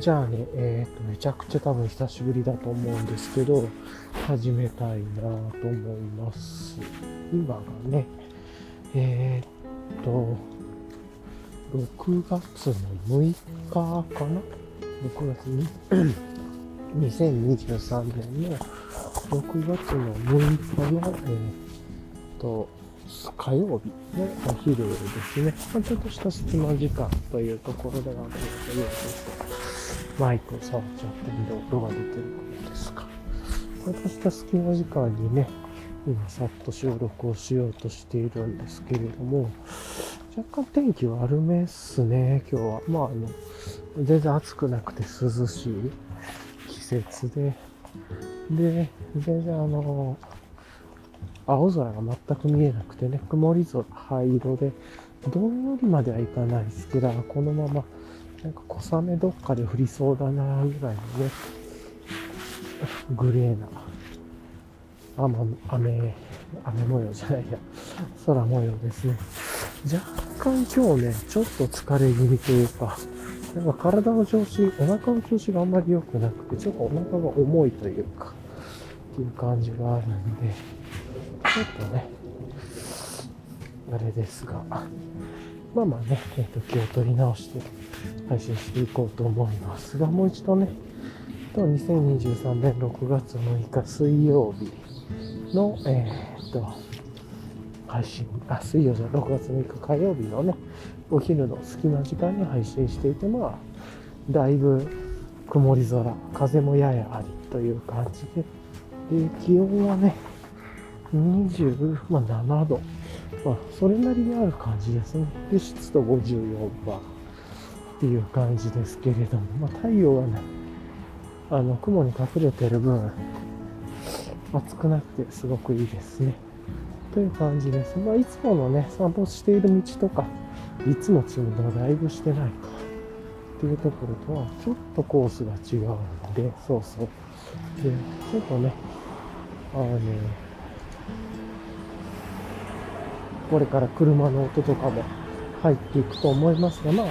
じゃあね、えっ、と、めちゃくちゃ多分久しぶりだと思うんですけど、始めたいなと思います。今がね、えっ、と、6月の6日かな ?6 月に、2023年の6月の6日の、えっ、と、火曜日のお昼ですね。まちょっとした隙間時間というところではあるので、ようですマイクを触っちゃってる音が出てることですか。ちょっとした隙間時間にね、今さっと収録をしようとしているんですけれども、若干天気悪めっすね、今日は。まあ、あの、全然暑くなくて涼しい季節で、で、全然あの、青空が全く見えなくてね、曇り空、灰色で、どんよりまではいかないですけど、このまま、なんか小雨どっかで降りそうだな、ぐらいのね、グレーな、雨、雨、雨模様じゃないや、空模様ですね。若干今日ね、ちょっと疲れ気味というか、なんか体の調子、お腹の調子があんまり良くなくて、ちょっとお腹が重いというか、っていう感じがあるんで、ちょっとね、あれですが、まあまあね、えっ、と、気を取り直して配信していこうと思いますが、もう一度ね、と2023年6月6日水曜日の、えっ、と、配信、あ、水曜じゃ6月6日火曜日のね、お昼の隙間時間に配信していて、まあ、だいぶ曇り空、風もややありという感じで、で、気温はね、27度。まあ、それなりにある感じですね。で、湿度54%っていう感じですけれども、まあ、太陽はね、あの、雲に隠れてる分、暑くなくてすごくいいですね。という感じです。まあ、いつものね、散歩している道とか、いつも積むのはだいぶしてないか。っていうところとは、ちょっとコースが違うので、そうそう。で、ちょっとね、あの、これから車の音とかも入っていくと思いますが、まあ、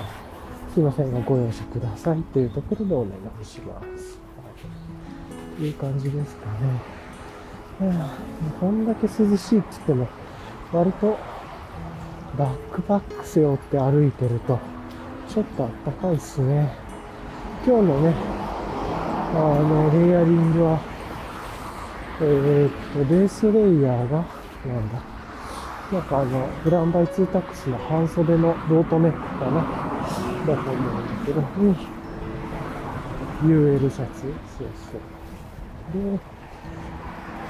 すいませんがご容赦くださいというところでお願いします。という感じですかね。こんだけ涼しいって言っても、割とバックパック背負って歩いてると、ちょっとあったかいっすね。今日のね、あの、レイヤリングは、えーっと、ベースレイヤーが、なんだ、なんかあの、ブランバイツータックスの半袖のロートネックかなだと思うんだけど、に、UL シャツそうそう。で、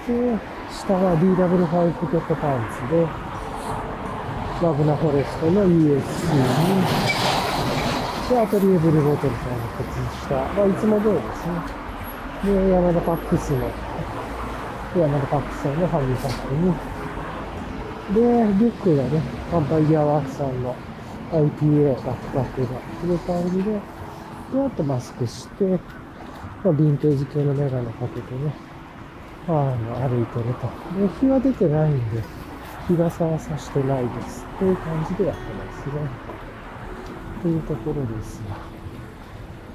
で、下は DW5 ポケットパンツで、ラブナフォレストの USC に、で、アトリエブルボトルさんの靴下。まあ、いつも通りですね。で、ヤマダパックスの、ヤマダパックスさんのファミリーパックに、で、リュックがね、カンパイヤーワークさんの IPA バックパックが、という感じで、で、あとマスクして、まあ、ヴィンテージ系のメガネかけてね、あの、歩いてると。で、日は出てないんで、日傘はさしてないです。という感じでやってますね。というところですが。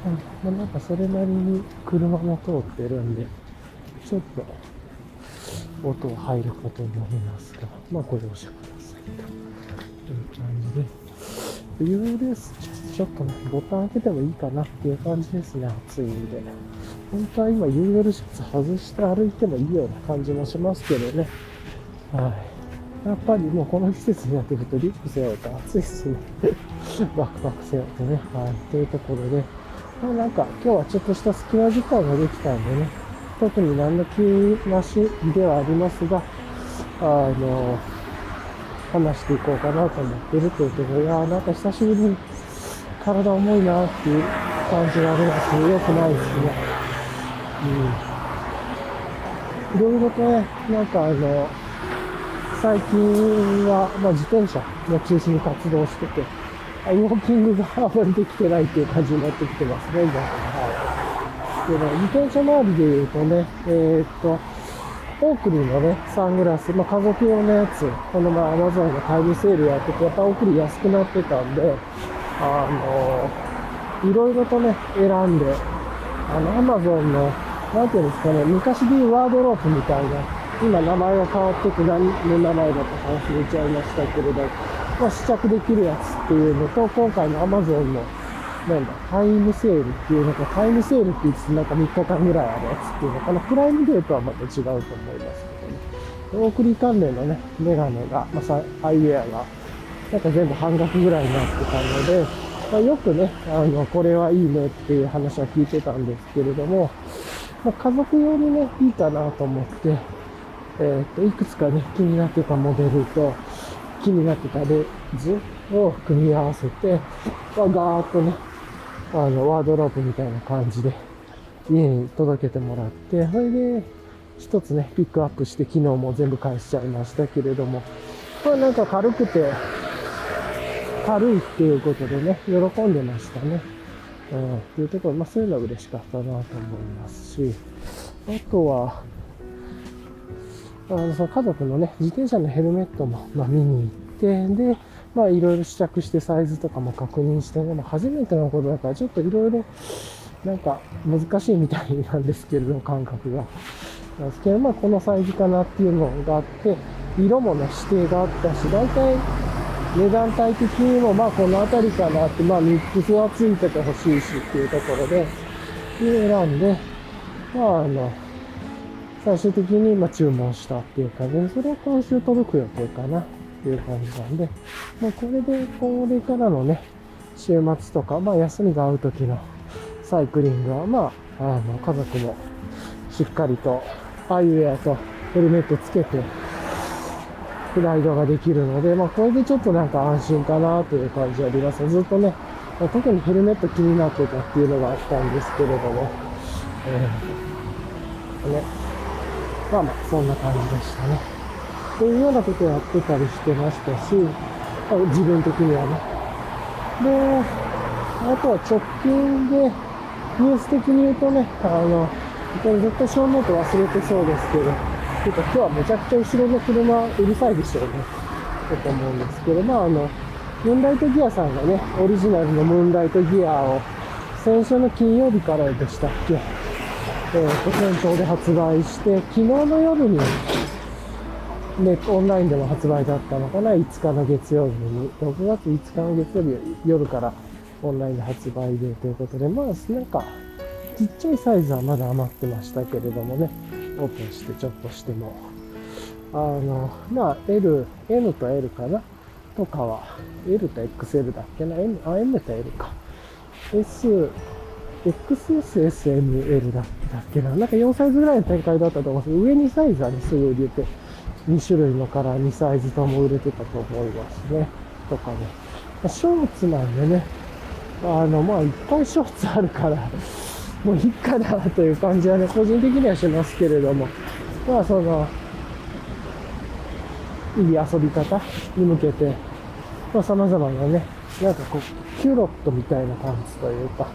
うん、まあ、なんかそれなりに車も通ってるんで、ちょっと音は入るかと思いますが、まあご容赦くださいという感じで。ULS ちょっとね、ボタン開けてもいいかなっていう感じですね、暑いんで。本当は今 UL シャツ外して歩いてもいいような感じもしますけどね。はい。やっぱりもうこの季節になってくるとリック背負うと暑いっすね。バックパック背負ってね。はい。というところで、まあなんか今日はちょっとした隙間時間ができたんでね、特に何の気なしではありますが、あの、話していこうかなと思ってるというところ、いやーなんか久しぶりに体重いなっていう感じがありますね。良くないですね。うん。いろいろとね、なんかあの、最近は、まあ、自転車を中心に活動してて、あウォーキングがあまりできてないっていう感じになってきてますね、今。はい。でね、自転車周りで言うとね、えーっと、オークリーのね、サングラス、まあ、家族用のやつ、この前 Amazon のタイムセールやってて、やっぱオークリー安くなってたんで、あの、いろいろとね、選んで、あの、アマゾンの、なんていうんですかね、昔でいうワードロープみたいな、今名前が変わってて何の名前だったか忘れちゃいましたけれど、まあ、試着できるやつっていうのと、今回のアマゾンの、なんだ、タイムセールっていうのか、タイムセールって言ってなんか3日間ぐらいあるやつっていうのかな、プライムデートはまた違うと思いますけどね。送り関連のね、メガネが、まあ、アイウェアが、なんか全部半額ぐらいになってたので、まあ、よくね、あの、これはいいねっていう話は聞いてたんですけれども、まあ、家族用にね、いいかなと思って、えっ、と、いくつかね、気になってたモデルと、気になってたレンズを組み合わせて、まあ、ガーッとね、あの、ワードロープみたいな感じで、家に届けてもらって、それで、一つね、ピックアップして、昨日も全部返しちゃいましたけれども、まあなんか軽くて、軽いっていうことでね、喜んでましたね。うん、っていうところ、まあそういうのは嬉しかったなと思いますし、あとは、あの、その家族のね、自転車のヘルメットも、まあ、見に行って、で、まあいろいろ試着してサイズとかも確認してね、まあ、初めてのことだからちょっといろいろなんか難しいみたいなんですけれども、感覚が。なんですけど、まあこのサイズかなっていうのがあって、色もね、指定があったし、大体値段帯的にもまあこの辺りかなって、まあミックスはついててほしいしっていうところで、で選んで、まああの、最終的にま注文したっていう感じで、それは今週届く予定かなっていう感じなんで、まあこれで、これからのね、週末とか、まあ休みが合う時のサイクリングは、まあ、あの、家族もしっかりと、アイウェアとヘルメットつけて、フライドができるので、まあ、これでちょっとなんか安心かなという感じはあります。ずっとね、ま、特にヘルメット気になってたっていうのがあったんですけれども、えー、ね、まあまあ、そんな感じでしたね。というようなことをやってたりしてましたし、あ、自分的にはね。で、あとは直近で、ニュース的に言うとね、あの、絶対ショーノート忘れてそうですけど、てか今日はめちゃくちゃ後ろの車うるさいでしょうね。と思うんですけど、まああの、ムーンライトギアさんがね、オリジナルのムーンライトギアを先週の金曜日からでしたっけ、えー、と、店頭で発売して、昨日の夜に、ね、オンラインでも発売だったのかな、5日の月曜日に、6月5日の月曜日夜からオンラインで発売でということで、まあ、なんか、ちっちゃいサイズはまだ余ってましたけれどもね、オープンしてちょっとしても、あの、まあ、L、N と L かな？とかは、L と XL だっけな ?M、あ、M と L か。S、XSSML だっけな？なんか4サイズぐらいの展開だったと思うんですけど、上2サイズはね、すぐ売れて、2種類のカラー2サイズとも売れてたと思いますね。とかね。ショーツなんでね、あの、まあ、いっぱいショーツあるから、もういいかなという感じはね、個人的にはしますけれども、まあ、その、いい遊び方に向けて、まあ、様々なね、なんかこう、キュロットみたいなパンツというか、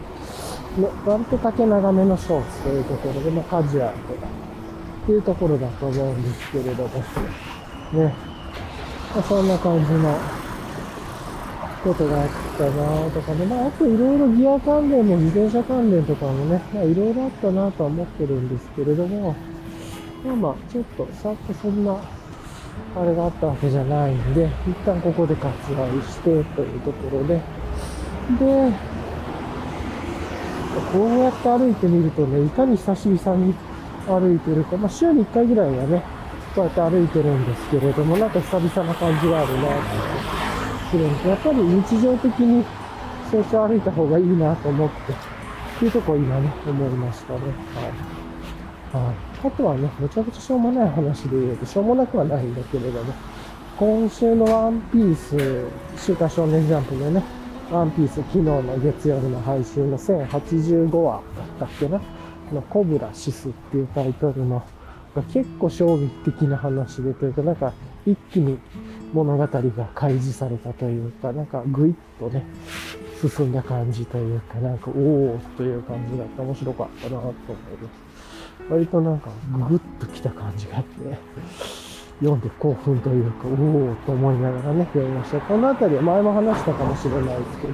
割と丈長めのショーツというところで、まあ、カジュアルとか、っていうところだと思うんですけれども、ね、まあ、そんな感じの、ことがあったなとかね、まあ、あといろいろギア関連も自転車関連とかもね、まあ、いろいろあったなとは思ってるんですけれども、まあまあ、ちょっとさっきそんな、あれがあったわけじゃないんで、一旦ここで割愛してというところで、で、こうやって歩いてみるとね、いかに久しぶりに歩いてるか、まあ週に1回ぐらいはね、こうやって歩いてるんですけれども、なんか久々な感じがあるなとするんですやっぱり日常的に成長歩いた方がいいなと思って、っていうとこ今ね、思いましたね。はい。はい。あとはね、めちゃくちゃしょうもない話で言うと、しょうもなくはないんだけれども、今週のワンピース、週刊少年ジャンプのね、ワンピース昨日の月曜日の配信の1085話だったっけな？のコブラシスっていうタイトルのが結構衝撃的な話でというか、なんか一気に物語が開示されたというか、なんかぐいっとね、進んだ感じというか、なんか、おーという感じだった面白かったなと思います。割となんか、ぐぐっと来た感じがあって、読んで興奮というか、おーと思いながらね、読みました。この辺りは前も話したかもしれないですけど、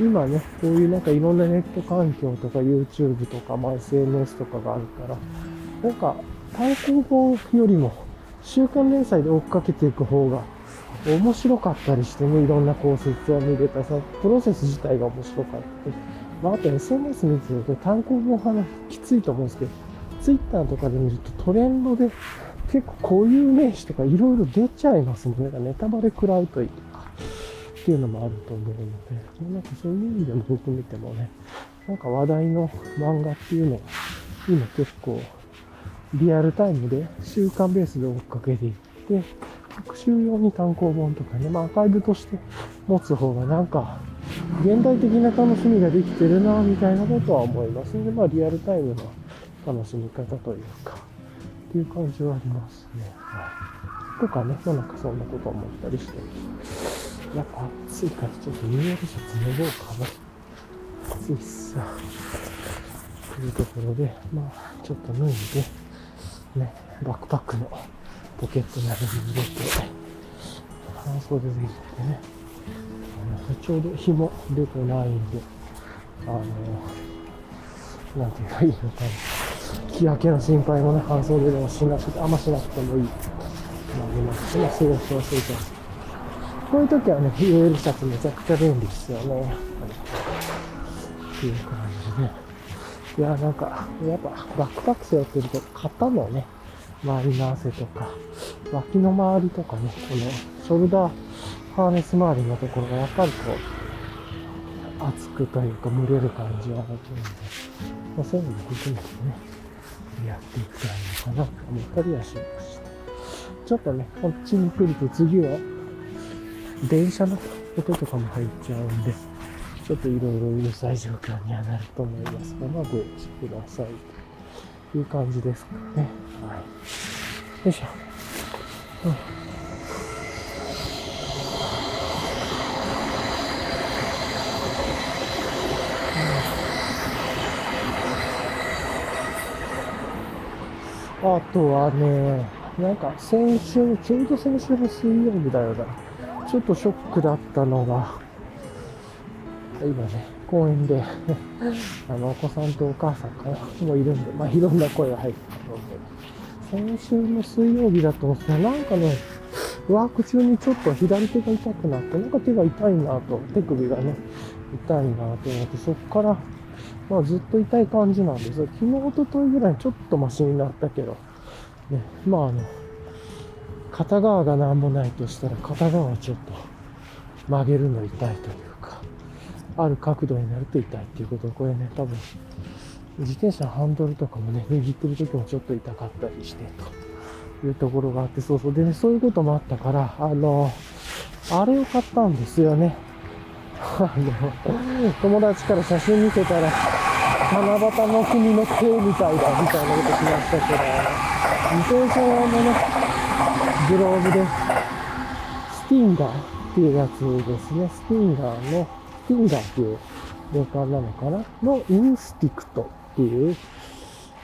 今ね、こういうなんかいろんなネット環境とか YouTube とか、まあ、SNS とかがあるから、なんか単行本よりも週刊連載で追っかけていく方が面白かったりしてね、いろんな考説を見れたさ、プロセス自体が面白かったり。まあ、あと SNS 見てると単行本派きついと思うんですけど、Twitter とかで見るとトレンドで結構こういう名詞とかいろいろ出ちゃいますもんね。ネタバレ食らうといい、っていうのもあると思うので、なんかそういう意味でも僕見てもね、なんか話題の漫画っていうのが今結構リアルタイムで週間ベースで追っかけていって、学習用に単行本とかね、まあアーカイブとして持つ方がなんか現代的な楽しみができてるな、みたいなことは思いますので、まあリアルタイムの楽しみ方というか、っていう感じはありますね。はい。とかね、なんかそんなこと思ったりして、やっぱ暑いからちょっと UL シャツ脱ごうかな。暑いっすわ。というところで、まあちょっと脱いで、ね、バックパックのポケットなどに入れて、半袖で入れてね、ちょうど紐出てないんで、あの、なんていうかいいのか。日焼けの心配もね、半袖でもしなくて、あんましなくてもいい。まあ、りますしね、過ごしやすいと。こういう時はね、UL シャツめちゃくちゃ便利ですよね。やっぱり。っていう感じで。いや、なんか、やっぱバックパック背負ってると、肩のね、周りの汗とか、脇の周りとかね、このショルダーハーネス周りのところがやっぱりこう、熱くというか蒸れる感じはあるんで、まあ、そういうのも含めてね、やっていくといいのかなと思ったりはしまし。ちょっとね、こっちに来ると次は、電車の音とかも入っちゃうんで、ちょっといろいろうるさい状況にはなると思いますが、まあご用意ください。という感じですかね。はい。よいしょ。うんあとはね、なんか先週、ちょうど先週の水曜日だよな。ちょっとショックだったのが、今ね、公園で あの、お子さんとお母さんかな、もいるんで、まあ、いろんな声が入ってたので、先週の水曜日だと思うんですなんかね、ワーク中にちょっと左手が痛くなって、なんか手が痛いなと、手首がね、痛いなと思って、そっからまあずっと痛い感じなんです昨日、おとといぐらいちょっとマシになったけど、ね、まああの、片側が何もないとしたら片側はちょっと曲げるの痛いというか、ある角度になると痛いっていうことこれね、多分、自転車のハンドルとかもね、握ってる時もちょっと痛かったりしてというところがあって、そうそう。でね、そういうこともあったから、あの、あれを買ったんですよね。あの、友達から写真見せたら、七夕の国の手みたいだ、みたいなことしましたけど、自転車用のね、グローブです、スティンガーっていうやつですね。スティンガーの、スティンガーっていうメーカーなのかなのインスティクトっていう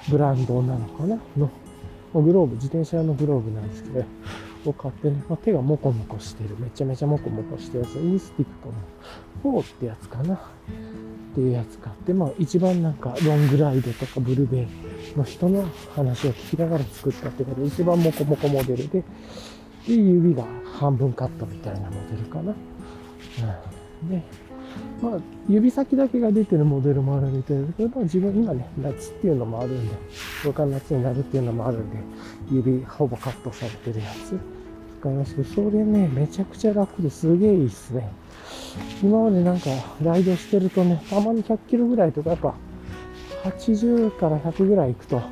ブランドなのかなの、グローブ、自転車用のグローブなんですけど、を買ってね、まあ、手がモコモコしてる、めちゃめちゃモコモコしてるやつ、インスティクトの4ってやつかな。っていうやつ買って、まあ一番なんかロングライドとかブルベの人の話を聞きながら作ったってことで、一番モコモコモデルで、で、指が半分カットみたいなモデルかな。うん、で、まあ、指先だけが出てるモデルもあるみたいですけど、まあ、自分今ね、夏っていうのもあるんで、これから夏になるっていうのもあるんで、指ほぼカットされてるやつ使いますけど、それね、めちゃくちゃ楽ですげえいいっすね。今までなんか、ライドしてるとね、たまに100キロぐらいとか、やっぱ、80から100ぐらい行くと、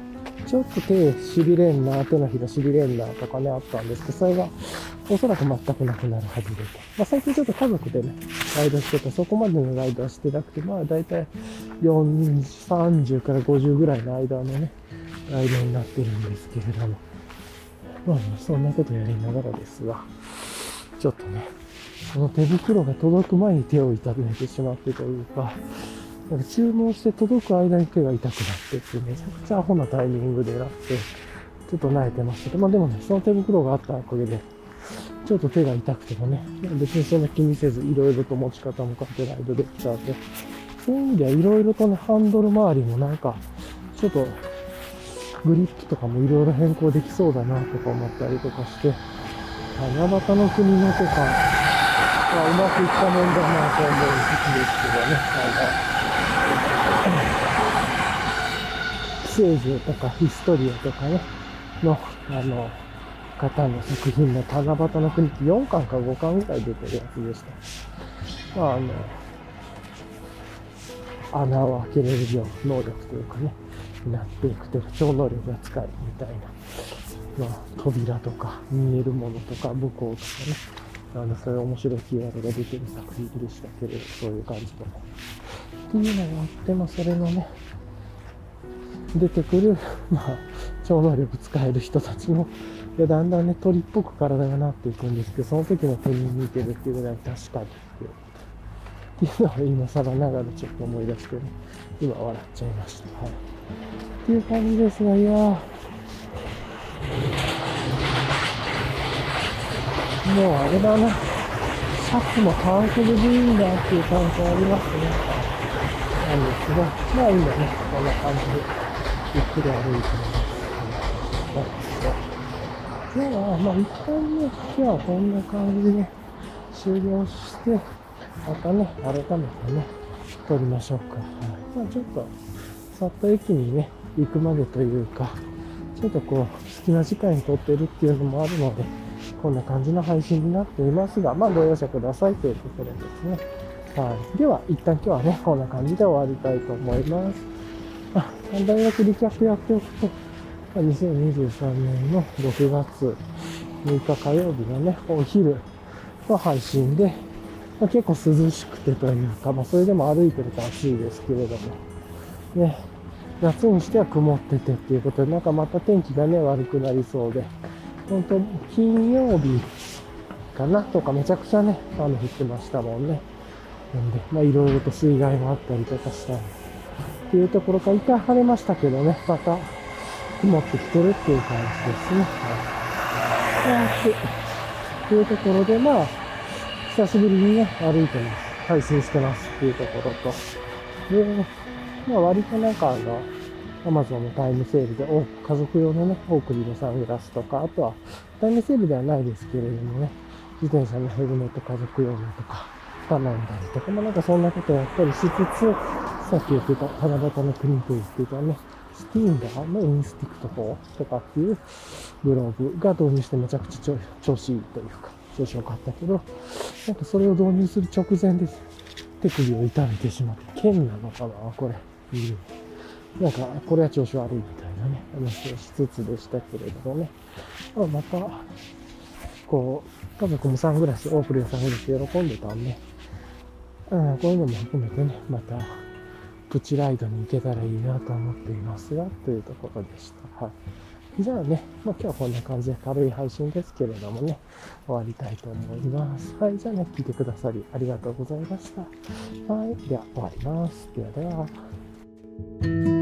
ちょっと手痺れんな、手のひら痺れんなとかね、あったんですけど、それがおそらく全くなくなるはずで。まあ、最近ちょっと家族でね、ライドしてて、そこまでのライドはしてなくて、まあ大体4、30から50ぐらいの間のね、ライドになってるんですけれども。まあ、ね、そんなことやりながらですが、ちょっとね、その手袋が届く前に手を痛めてしまってというか、なんか注文して届く間に手が痛くなってってめちゃくちゃアホなタイミングでなって、ちょっと慣れてましたけど、まあでもね、その手袋があったおかげで、ちょっと手が痛くてもね、別にそんな気にせず、いろいろと持ち方も変えてライドできたんで、そういう意味ではいろいろとね、ハンドル周りもなんか、ちょっと、グリップとかもいろいろ変更できそうだなとか思ったりとかして、七夕の国のとか、まあ、うまくいったもんだなと思う時期ですけどね、あの、聖女とかヒストリアとかね、の、あの、方の作品の七夕の国って4巻か5巻ぐらい出てるやつでした。まあ、あの、穴を開けれるよう能力というかね、なっていくというか、超能力が使えるみたいな、まあ、扉とか、見えるものとか、武功とかね、あの、そういう面白いキーワードが出てる作品でしたけれど、そういう感じでも。っていうのがあって、まあ、それのね、出てくる、まあ、超能力使える人たちも、で、だんだんね、鳥っぽく体がなっていくんですけど、その時の鳥に似てるっていうぐらい確かにっていうのを今更ながらちょっと思い出してね、今笑っちゃいました。はい。っていう感じですが、いやもうあれだな。シャツも半袖でいいんだっていう感じありますね。なんですが、まあ今ね、こんな感じでゆっくり歩いてます。今日は、まあ一旦ね、今日はこんな感じでね終了して、またね、改めてね、撮りましょうか。はい。まあちょっと、さっと駅にね、行くまでというか、ちょっとこう、好きな時間に撮ってるっていうのもあるので、こんな感じの配信になっていますが、まあご容赦くださいというところですね。はい。では、一旦今日はね、こんな感じで終わりたいと思います。あ、大学リキャップやっておくと、2023年の6月6日火曜日のね、お昼の配信で、まあ、結構涼しくてというか、まあ、それでも歩いてると暑いですけれども、ね、夏にしては曇っててっていうことで、なんかまた天気がね、悪くなりそうで、本当金曜日かなとかめちゃくちゃね、雨降ってましたもんね。なんで、まあいろいろと水害もあったりとかしたっていうところから一回晴れましたけどね、また曇ってきてるっていう感じですね。はい。というところで、まあ、久しぶりにね、歩いてます。配信してますっていうところと。で、まあ割となんかあの、アマゾンのタイムセールで、お家族用のね、オークリーのサングラスとか、あとは、タイムセールではないですけれどもね、自転車のヘルメット家族用のとか、頼んだりとか、まあなんかそんなことやったりしつつ、さっき言ってた、七夕の国と言ってたね、スティンダーのインスティクト4とかっていうグローブが導入してめちゃくちゃ調子いいというか、調子良かったけど、なんかそれを導入する直前です手首を痛めてしまって、剣なのかなこれ。なんか、これは調子悪いみたいなね、話をしつつでしたけれどもね。まあ、また、こう、家族もサングラス、オープンサングラス喜んでたんで、うん、こういうのも含めてね、また、プチライドに行けたらいいなと思っていますが、というところでした。はい。じゃあね、まあ、今日はこんな感じで軽い配信ですけれどもね、終わりたいと思います。はい。じゃあね、聞いてくださりありがとうございました。はい。では終わります。ではでは。Thank you